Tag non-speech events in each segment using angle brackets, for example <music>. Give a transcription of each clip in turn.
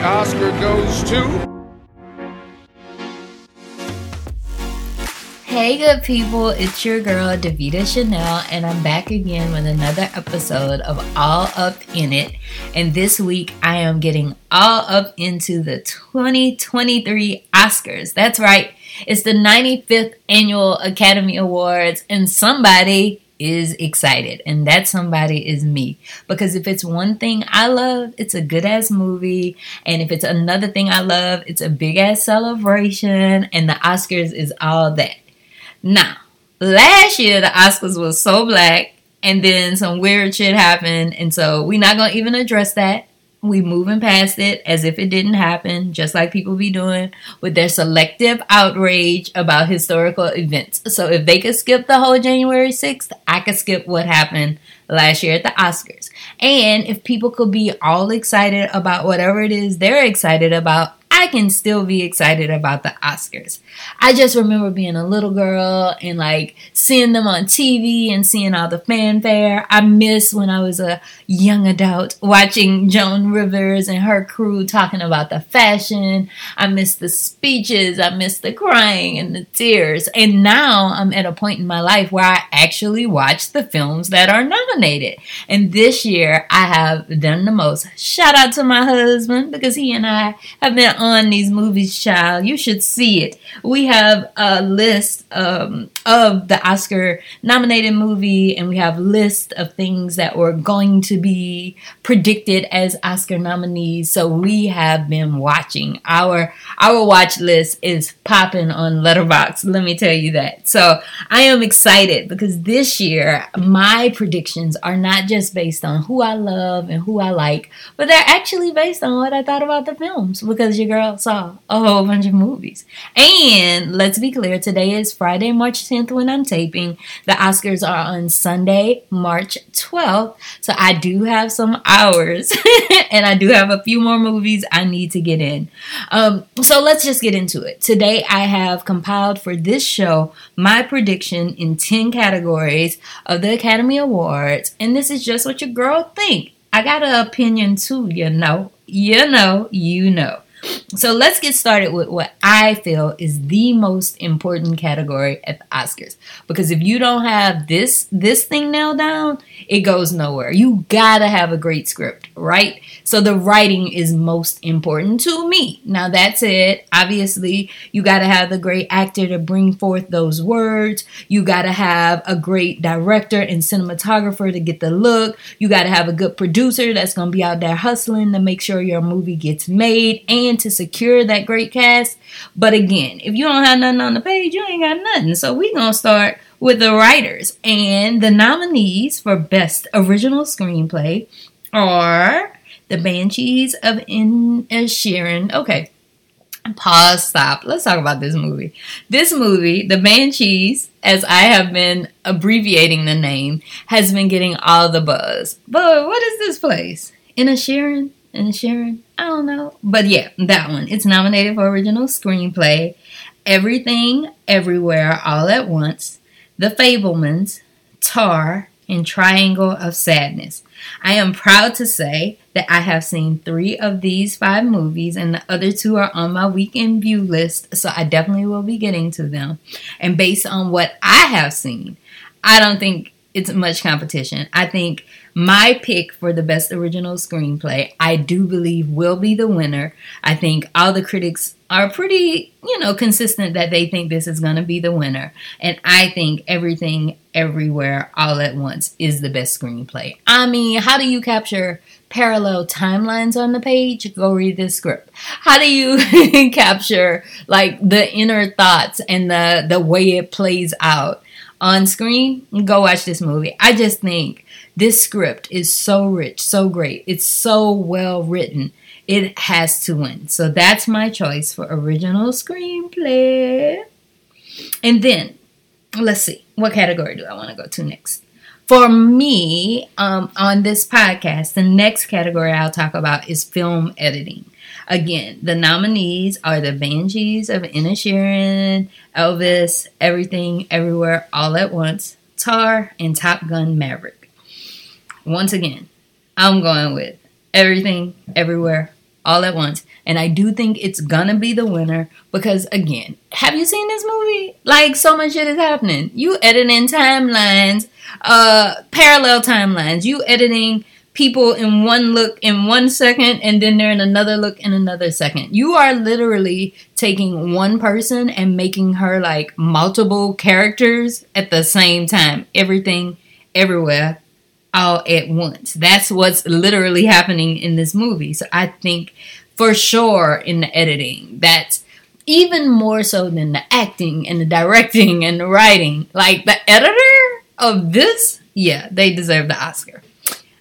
Oscar goes to. Hey, good people, it's your girl, Davita Chanel, and I'm back again with another episode of All Up in It. And this week, I am getting all up into the 2023 Oscars. That's right, it's the 95th Annual Academy Awards, and somebody is excited, and that somebody is me. Because if it's one thing I love, it's a good ass movie, and if it's another thing I love, it's a big ass celebration, and the Oscars is all that. Now, last year the Oscars was so black, and then some weird shit happened, and so we're not gonna even address that. We moving past it as if it didn't happen, just like people be doing with their selective outrage about historical events. So if they could skip the whole January 6th, I could skip what happened last year at the Oscars. And if people could be all excited about whatever it is they're excited about, I can still be excited about the Oscars. I just remember being a little girl and like seeing them on TV and seeing all the fanfare. I miss when I was a young adult watching Joan Rivers and her crew talking about the fashion. I miss the speeches. I miss the crying and the tears. And now I'm at a point in my life where I actually watch the films that are nominated. And this year I have done the most. Shout out to my husband because he and I have been on on these movies, child. You should see it. We have a list um, of the Oscar nominated movie, and we have list of things that were going to be predicted as Oscar nominees. So we have been watching. Our our watch list is popping on Letterboxd. Let me tell you that. So I am excited because this year my predictions are not just based on who I love and who I like, but they're actually based on what I thought about the films because your girl saw a whole bunch of movies. And let's be clear, today is Friday, March 10th when I'm taping. The Oscars are on Sunday, March 12th. So I do have some hours <laughs> and I do have a few more movies I need to get in. Um, so let's just get into it. Today I have compiled for this show my prediction in 10 categories of the Academy Awards. And this is just what your girl think. I got an opinion too, you know. You know, you know. So let's get started with what I feel is the most important category at the Oscars. Because if you don't have this this thing nailed down, it goes nowhere. You gotta have a great script, right? So the writing is most important to me. Now that's it. Obviously, you gotta have the great actor to bring forth those words. You gotta have a great director and cinematographer to get the look. You gotta have a good producer that's gonna be out there hustling to make sure your movie gets made and to secure that great cast. But again, if you don't have nothing on the page, you ain't got nothing. So we gonna start with the writers and the nominees for best original screenplay are the Banshees of Inisherin. Okay, pause, stop. Let's talk about this movie. This movie, The Banshees, as I have been abbreviating the name, has been getting all the buzz. But what is this place? Inisherin? Inisherin? I don't know. But yeah, that one. It's nominated for original screenplay. Everything, Everywhere, All at Once, The Fabelmans, Tar, and Triangle of Sadness. I am proud to say that I have seen three of these five movies, and the other two are on my weekend view list, so I definitely will be getting to them. And based on what I have seen, I don't think it's much competition. I think my pick for the best original screenplay, I do believe will be the winner. I think all the critics are pretty, you know, consistent that they think this is going to be the winner. And I think everything everywhere all at once is the best screenplay. I mean, how do you capture parallel timelines on the page? Go read this script. How do you <laughs> capture like the inner thoughts and the the way it plays out? on screen, go watch this movie. I just think this script is so rich, so great. It's so well written. It has to win. So that's my choice for original screenplay. And then, let's see, what category do I want to go to next? For me, um, on this podcast, the next category I'll talk about is film editing. Again, the nominees are the Banshees of Inisherin, Elvis, Everything, Everywhere, All at Once, Tar, and Top Gun Maverick. Once again, I'm going with Everything, Everywhere, all at once. And I do think it's gonna be the winner because, again, have you seen this movie? Like, so much shit is happening. You editing timelines, uh, parallel timelines. You editing people in one look in one second and then they're in another look in another second. You are literally taking one person and making her like multiple characters at the same time. Everything, everywhere, all at once. That's what's literally happening in this movie. So I think for sure in the editing, that's even more so than the acting and the directing and the writing. Like the editor of this, yeah, they deserve the Oscar.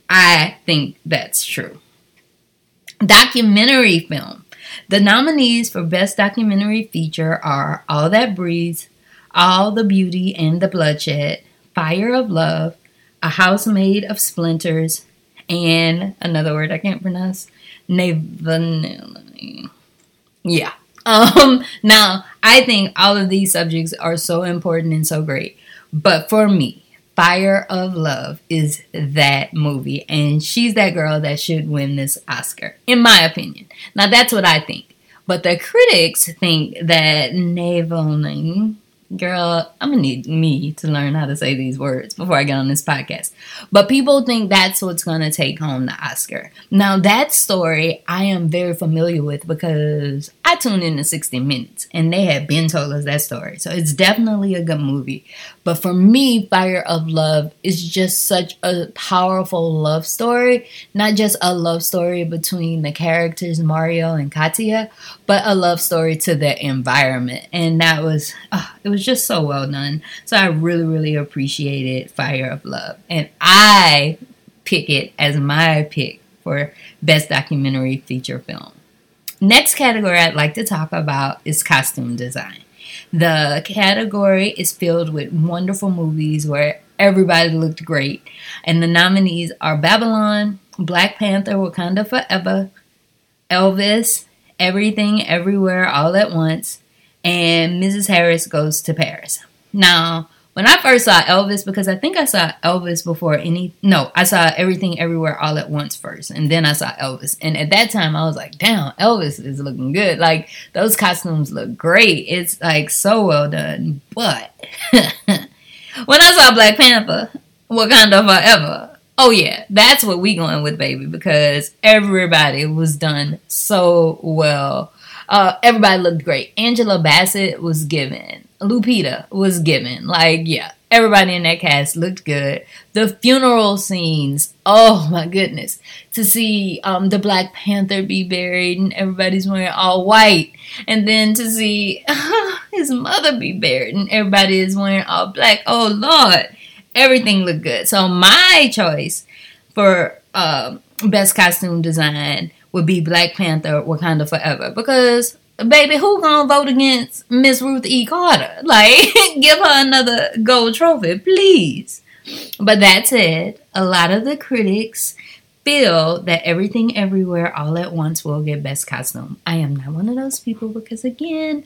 I think that's true. Documentary film. The nominees for Best Documentary Feature are All That Breathes, All the Beauty and the Bloodshed, Fire of Love, A House Made of Splinters, and another word I can't pronounce, Navanility. Yeah. Um, now, I think all of these subjects are so important and so great. But for me, Fire of Love is that movie, and she's that girl that should win this Oscar, in my opinion. Now, that's what I think. But the critics think that Navoning girl, I'm gonna need me to learn how to say these words before I get on this podcast. But people think that's what's gonna take home the Oscar. Now, that story I am very familiar with because I tuned in to 60 Minutes and they had been told us that story. So it's definitely a good movie. But for me, Fire of Love is just such a powerful love story. Not just a love story between the characters Mario and Katya, but a love story to the environment. And that was, oh, it was was just so well done. So I really, really appreciated Fire of Love. And I pick it as my pick for Best Documentary Feature Film. Next category I'd like to talk about is costume design. The category is filled with wonderful movies where everybody looked great. And the nominees are Babylon, Black Panther, Wakanda Forever, Elvis, Everything Everywhere All at Once, and Mrs. Harris goes to Paris. Now, when I first saw Elvis, because I think I saw Elvis before any, no, I saw Everything Everywhere All at Once first, and then I saw Elvis. And at that time, I was like, damn, Elvis is looking good. Like, those costumes look great. It's like so well done. But <laughs> when I saw Black Panther, Wakanda Forever, oh yeah, that's what we going with, baby, because everybody was done so well uh, everybody looked great. Angela Bassett was given. Lupita was given. Like, yeah, everybody in that cast looked good. The funeral scenes, oh my goodness. To see um, the Black Panther be buried and everybody's wearing all white. And then to see <laughs> his mother be buried and everybody is wearing all black. Oh Lord. Everything looked good. So my choice for uh, best costume design would be Black Panther Wakanda Forever because baby, who gonna vote against Miss Ruth E. Carter? <laughs> Like, give her another gold trophy, please. But that said, a lot of the critics feel that everything everywhere all at once will get best costume. I am not one of those people because again,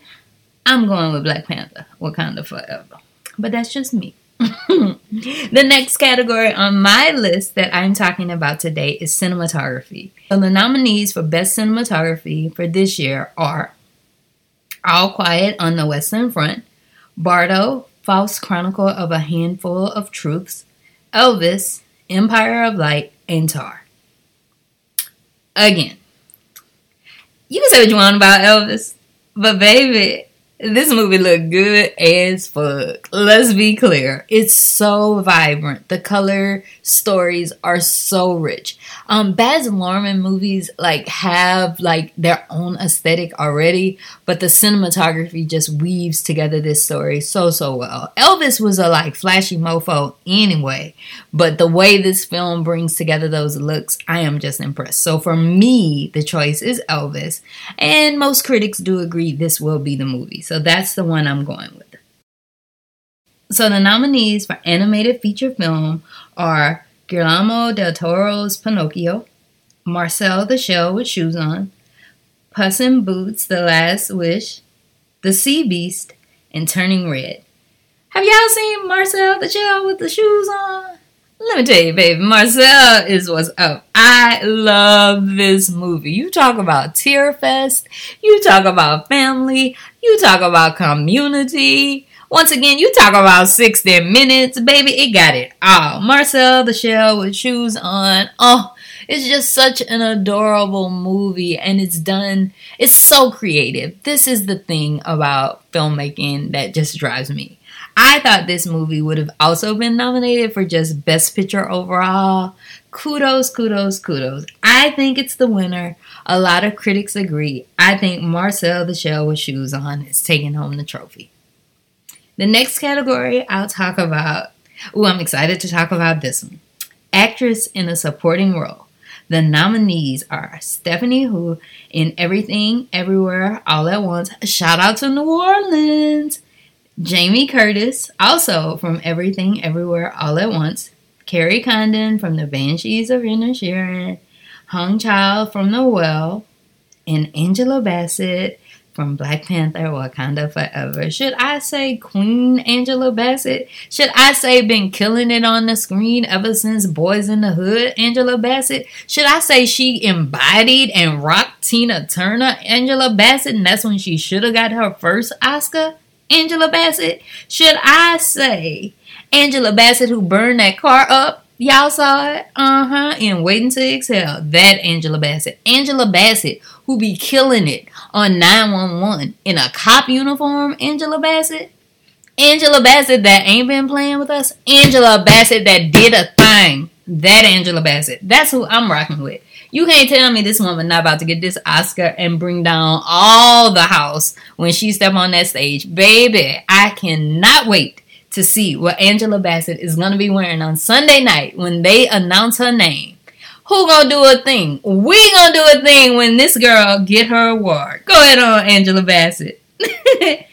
I'm going with Black Panther Wakanda Forever. But that's just me. <laughs> the next category on my list that I'm talking about today is cinematography. So the nominees for best cinematography for this year are All Quiet on the Western Front, Bardo, False Chronicle of a Handful of Truths, Elvis, Empire of Light, and Tar. Again, you can say what you want about Elvis, but baby, this movie looked good as fuck. Let's be clear. It's so vibrant. The color stories are so rich. Um Baz Luhrmann movies like have like their own aesthetic already, but the cinematography just weaves together this story so so well. Elvis was a like flashy mofo anyway, but the way this film brings together those looks, I am just impressed. So for me, the choice is Elvis, and most critics do agree this will be the movie. So that's the one I'm going with. So the nominees for animated feature film are Guillermo del Toro's Pinocchio, Marcel the Shell with Shoes On, Puss in Boots: The Last Wish, The Sea Beast, and Turning Red. Have y'all seen Marcel the Shell with the shoes on? Let me tell you, baby, Marcel is what's up. I love this movie. You talk about tear fest, you talk about family, you talk about community. Once again, you talk about 60 minutes, baby. It got it all. Marcel the Shell with shoes on. Oh, it's just such an adorable movie and it's done, it's so creative. This is the thing about filmmaking that just drives me I thought this movie would have also been nominated for just Best Picture overall. Kudos, kudos, kudos. I think it's the winner. A lot of critics agree. I think Marcel the Shell with Shoes On is taking home the trophy. The next category I'll talk about. Oh, I'm excited to talk about this one. Actress in a supporting role. The nominees are Stephanie Hsu in Everything, Everywhere, All at Once. Shout out to New Orleans. Jamie Curtis, also from Everything Everywhere All at Once, Kerry Condon from The Banshees of Inisherin, Hong Chau from The Whale, and Angela Bassett from Black Panther Wakanda Forever. Should I say Queen Angela Bassett? Should I say been killing it on the screen ever since Boys in the Hood Angela Bassett? Should I say she embodied and rocked Tina Turner Angela Bassett and that's when she should have got her first Oscar? Angela Bassett? Should I say Angela Bassett who burned that car up? Y'all saw it? Uh huh. And waiting to exhale. That Angela Bassett. Angela Bassett who be killing it on 911 in a cop uniform. Angela Bassett. Angela Bassett that ain't been playing with us. Angela Bassett that did a thing. That Angela Bassett. That's who I'm rocking with. You can't tell me this woman not about to get this Oscar and bring down all the house when she step on that stage. Baby, I cannot wait to see what Angela Bassett is going to be wearing on Sunday night when they announce her name. Who gonna do a thing? We gonna do a thing when this girl get her award. Go ahead on, Angela Bassett. <laughs> the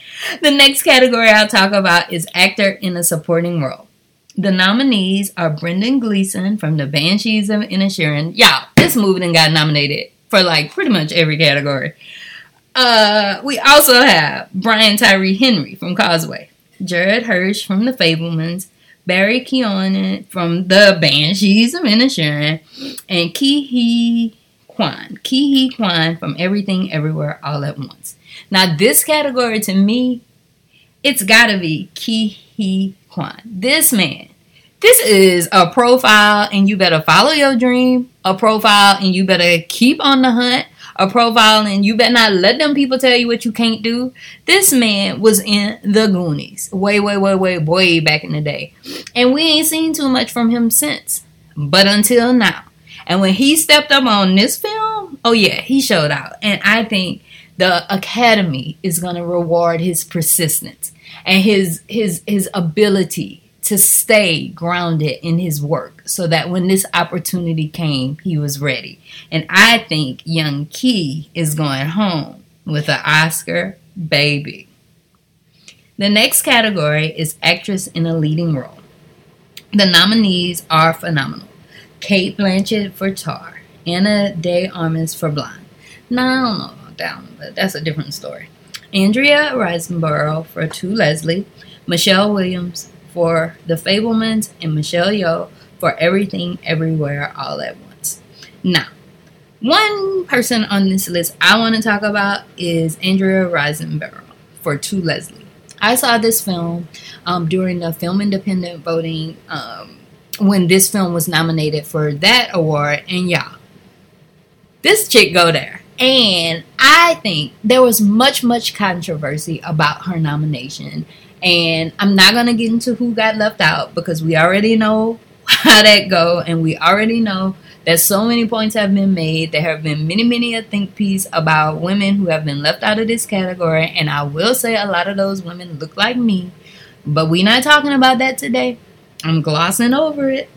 next category I'll talk about is actor in a supporting role. The nominees are Brendan Gleeson from The Banshees of Inisherin. Y'all, this movie then got nominated for like pretty much every category. Uh, we also have Brian Tyree Henry from Causeway, Jared Hirsch from The Fabelmans, Barry Keoghan from The Banshees of Inisherin, and Quan. Ke Huy Quan from Everything Everywhere All at Once. Now, this category to me, it's gotta be Ke Quan. This man, this is a profile, and you better follow your dream. A profile, and you better keep on the hunt. A profile, and you better not let them people tell you what you can't do. This man was in the Goonies, way, way, way, way, way back in the day, and we ain't seen too much from him since. But until now, and when he stepped up on this film, oh yeah, he showed out, and I think the Academy is going to reward his persistence and his his his ability to stay grounded in his work so that when this opportunity came, he was ready. And I think Young Key is going home with an Oscar baby. The next category is actress in a leading role. The nominees are phenomenal. Cate Blanchett for Tar, Ana de Armas for Blonde. Now, I don't know about that one, but that's a different story. Andrea Riseborough for To Leslie, Michelle Williams for The Fabelmans, and Michelle Yeoh for Everything Everywhere All at Once. Now, one person on this list I want to talk about is Andrea Riseborough for To Leslie. I saw this film um, during the Film Independent voting um, when this film was nominated for that award, and y'all, this chick go there. And I think there was much, much controversy about her nomination. And I'm not going to get into who got left out because we already know <laughs> how that go. And we already know that so many points have been made. There have been many, many a think piece about women who have been left out of this category. And I will say a lot of those women look like me. But we're not talking about that today. I'm glossing over it.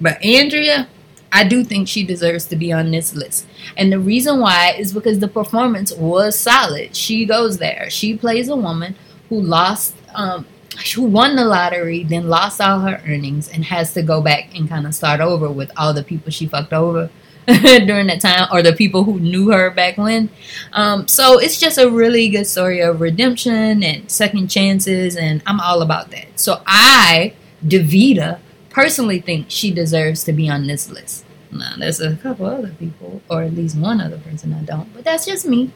But Andrea, I do think she deserves to be on this list. And the reason why is because the performance was solid. She goes there. She plays a woman who lost, um, who won the lottery, then lost all her earnings, and has to go back and kind of start over with all the people she fucked over. <laughs> during that time, or the people who knew her back when. Um, so it's just a really good story of redemption and second chances, and I'm all about that. So I, Davita, personally think she deserves to be on this list. Now, there's a couple other people, or at least one other person I don't, but that's just me.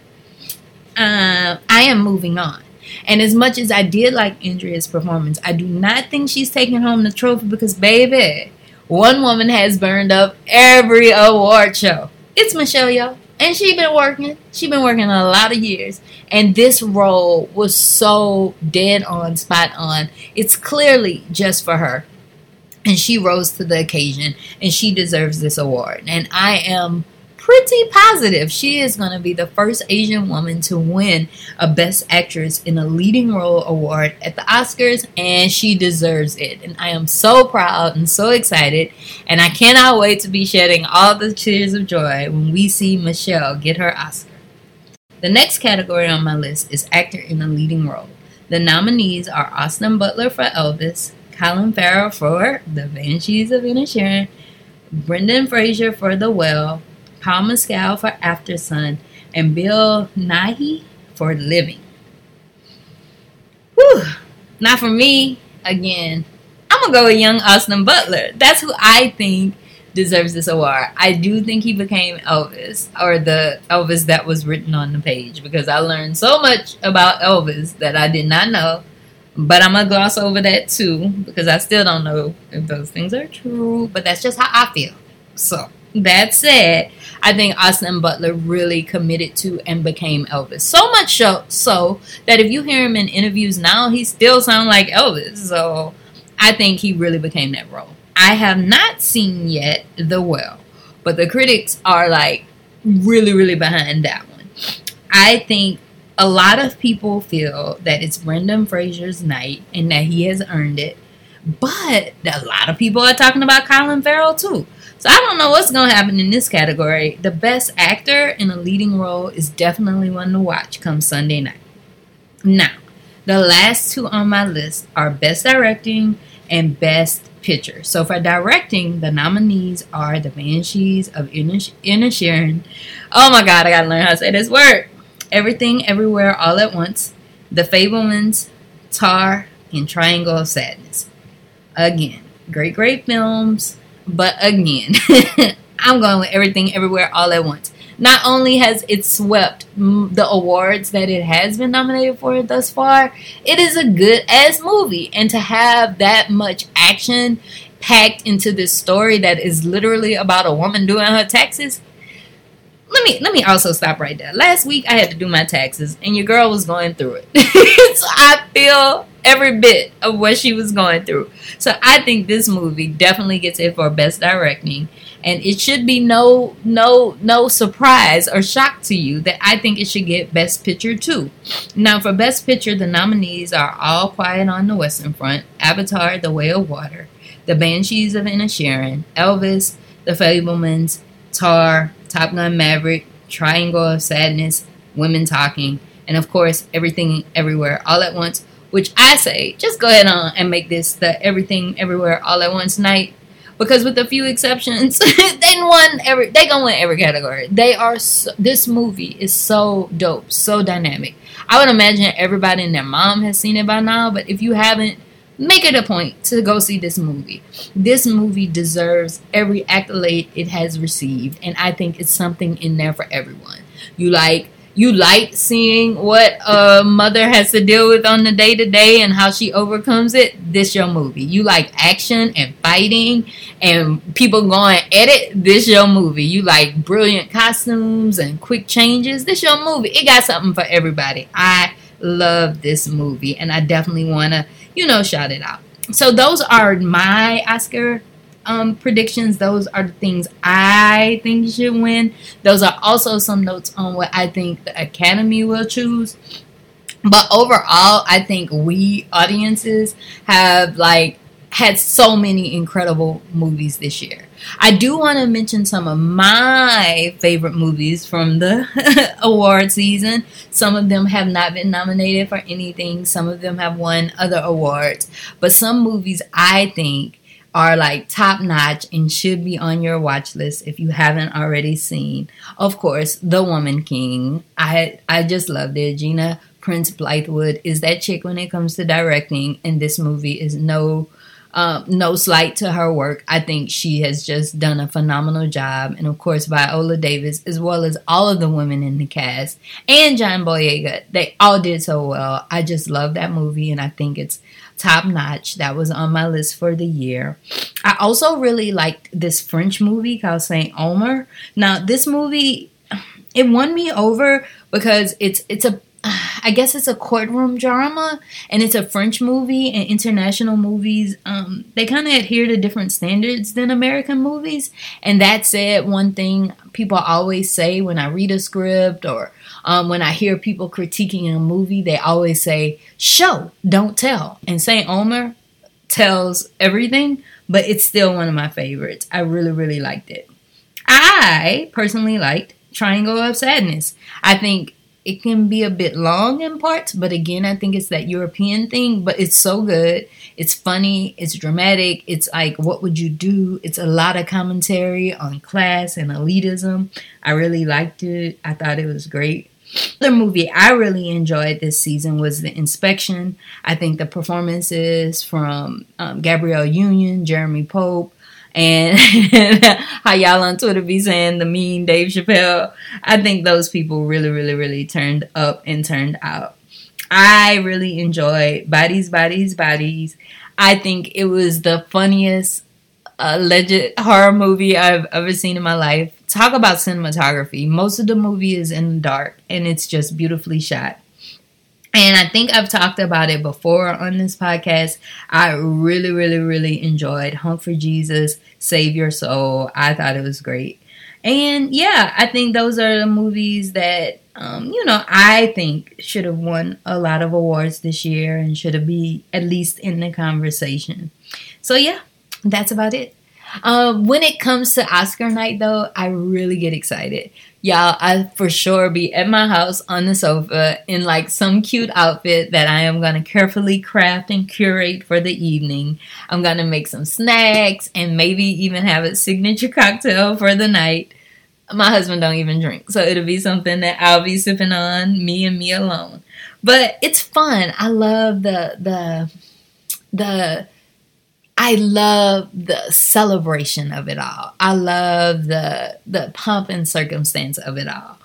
Uh, I am moving on. And as much as I did like Andrea's performance, I do not think she's taking home the trophy because, baby, one woman has burned up every award show. It's Michelle Yeoh. And she been working. She been working a lot of years. And this role was so dead on, spot on. It's clearly just for her. And she rose to the occasion and she deserves this award. And I am pretty positive she is going to be the first Asian woman to win a Best Actress in a Leading Role award at the Oscars, and she deserves it. And I am so proud and so excited, and I cannot wait to be shedding all the tears of joy when we see Michelle get her Oscar. The next category on my list is Actor in a Leading Role. The nominees are Austin Butler for Elvis, Colin Farrell for The Banshees of Inisherin, Brendan Fraser for The Whale, Paul Mescal for Aftersun, and Bill Nighy for Living. Whew. Now for me, again, I'm gonna go with young Austin Butler. That's who I think deserves this award. I do think he became Elvis, or the Elvis that was written on the page, because I learned so much about Elvis that I did not know. But I'm gonna gloss over that too, because I still don't know if those things are true. But that's just how I feel. So that said, I think Austin Butler really committed to and became Elvis. So much so, so that if you hear him in interviews now, he still sounds like Elvis. So I think he really became that role. I have not seen yet The Whale, but the critics are like really, really behind that one. I think a lot of people feel that it's Brendan Fraser's night and that he has earned it. But a lot of people are talking about Colin Farrell too. So I don't know what's going to happen in this category. The best actor in a leading role is definitely one to watch come Sunday night. Now, the last two on my list are best directing and best picture. So for directing, the nominees are The Banshees of Inisherin. Oh my god, I gotta learn how to say this word. Everything, Everywhere, All at Once. The Fabelmans, Tar, and Triangle of Sadness. Again, great, great films. But again, <laughs> I'm going with everything everywhere all at once. Not only has it swept the awards that it has been nominated for thus far, it is a good ass movie. And to have that much action packed into this story that is literally about a woman doing her taxes, let me let me also stop right there. Last week I had to do my taxes and your girl was going through it. <laughs> so I feel every bit of what she was going through. So I think this movie definitely gets it for best directing. And it should be no no no surprise or shock to you that I think it should get Best Picture too. Now for Best Picture, the nominees are All Quiet on the Western Front, Avatar: The Way of Water, The Banshees of Inisherin, Elvis, The Fabelmans, Tar, Top Gun Maverick, Triangle of Sadness, Women Talking, and of course Everything Everywhere All at Once which I say, just go ahead on and make this the everything everywhere all at once night. Because with a few exceptions, <laughs> they won every. They gonna win every category. They are. So, this movie is so dope, so dynamic. I would imagine everybody and their mom has seen it by now. But if you haven't, make it a point to go see this movie. This movie deserves every accolade it has received, and I think it's something in there for everyone. You like you like seeing what a mother has to deal with on the day to day and how she overcomes it, this your movie. You like action and fighting and people going at it, this your movie. You like brilliant costumes and quick changes, this your movie. It got something for everybody. I love this movie and I definitely want to, you know, shout it out. So those are my Oscar um, predictions. Those are the things I think should win. Those are also some notes on what I think the Academy will choose. But overall, I think we audiences have like had so many incredible movies this year. I do want to mention some of my favorite movies from the <laughs> award season. Some of them have not been nominated for anything, some of them have won other awards. But some movies I think are like top notch and should be on your watch list if you haven't already seen. Of course, The Woman King. I I just loved it. Gina Prince Bythewood is that chick when it comes to directing, and this movie is no Um, no slight to her work. I think she has just done a phenomenal job. And of course, Viola Davis, as well as all of the women in the cast, and John Boyega, they all did so well. I just love that movie, and I think it's top notch. That was on my list for the year. I also really liked this French movie called Saint Omer. Now, this movie, it won me over because it's it's a <sighs> I guess it's a courtroom drama and it's a French movie and international movies um, they kind of adhere to different standards than American movies. And that said one thing people always say when I read a script or um, when I hear people critiquing a movie they always say show don't tell. And Saint Omer tells everything but it's still one of my favorites. I really really liked it. I personally liked Triangle of Sadness. I think it can be a bit long in parts, but again, I think it's that European thing, but it's so good. It's funny, it's dramatic, it's like, what would you do? It's a lot of commentary on class and elitism. I really liked it, I thought it was great. The movie I really enjoyed this season was The Inspection. I think the performances from um, Gabrielle Union, Jeremy Pope, and <laughs> how y'all on Twitter be saying the mean Dave Chappelle. I think those people really, really, really turned up and turned out. I really enjoyed Bodies, Bodies, Bodies. I think it was the funniest uh, alleged horror movie I've ever seen in my life. Talk about cinematography. Most of the movie is in the dark and it's just beautifully shot. And I think I've talked about it before on this podcast. I really, really, really enjoyed Honk for Jesus, Save Your Soul. I thought it was great. And yeah, I think those are the movies that, um, you know, I think should have won a lot of awards this year and should have be at least in the conversation. So yeah, that's about it. Um, when it comes to Oscar night, though, I really get excited. Y'all, I for sure be at my house on the sofa in like some cute outfit that I am gonna carefully craft and curate for the evening. I'm gonna make some snacks and maybe even have a signature cocktail for the night. My husband don't even drink, so it'll be something that I'll be sipping on, me and me alone. But it's fun. I love the the the I love the celebration of it all. I love the the pomp and circumstance of it all.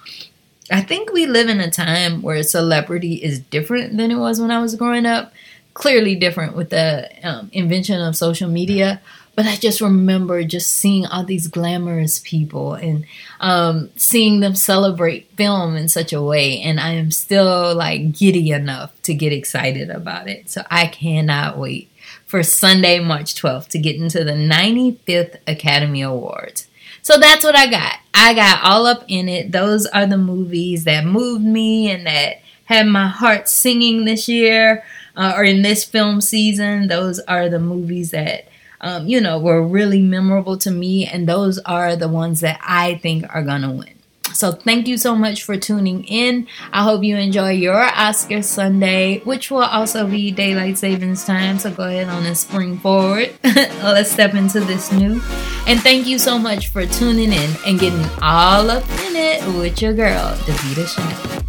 I think we live in a time where celebrity is different than it was when I was growing up. Clearly different with the um, invention of social media. But I just remember just seeing all these glamorous people and um, seeing them celebrate film in such a way. And I am still like giddy enough to get excited about it. So I cannot wait for Sunday, March 12th to get into the 95th Academy Awards. So that's what I got. I got all up in it. Those are the movies that moved me and that had my heart singing this year uh, or in this film season. Those are the movies that, um, you know, were really memorable to me. And those are the ones that I think are going to win. So thank you so much for tuning in. I hope you enjoy your Oscar Sunday, which will also be daylight savings time. So go ahead on and spring forward. <laughs> Let's step into this new. And thank you so much for tuning in and getting all up in it with your girl, Davita Chanel.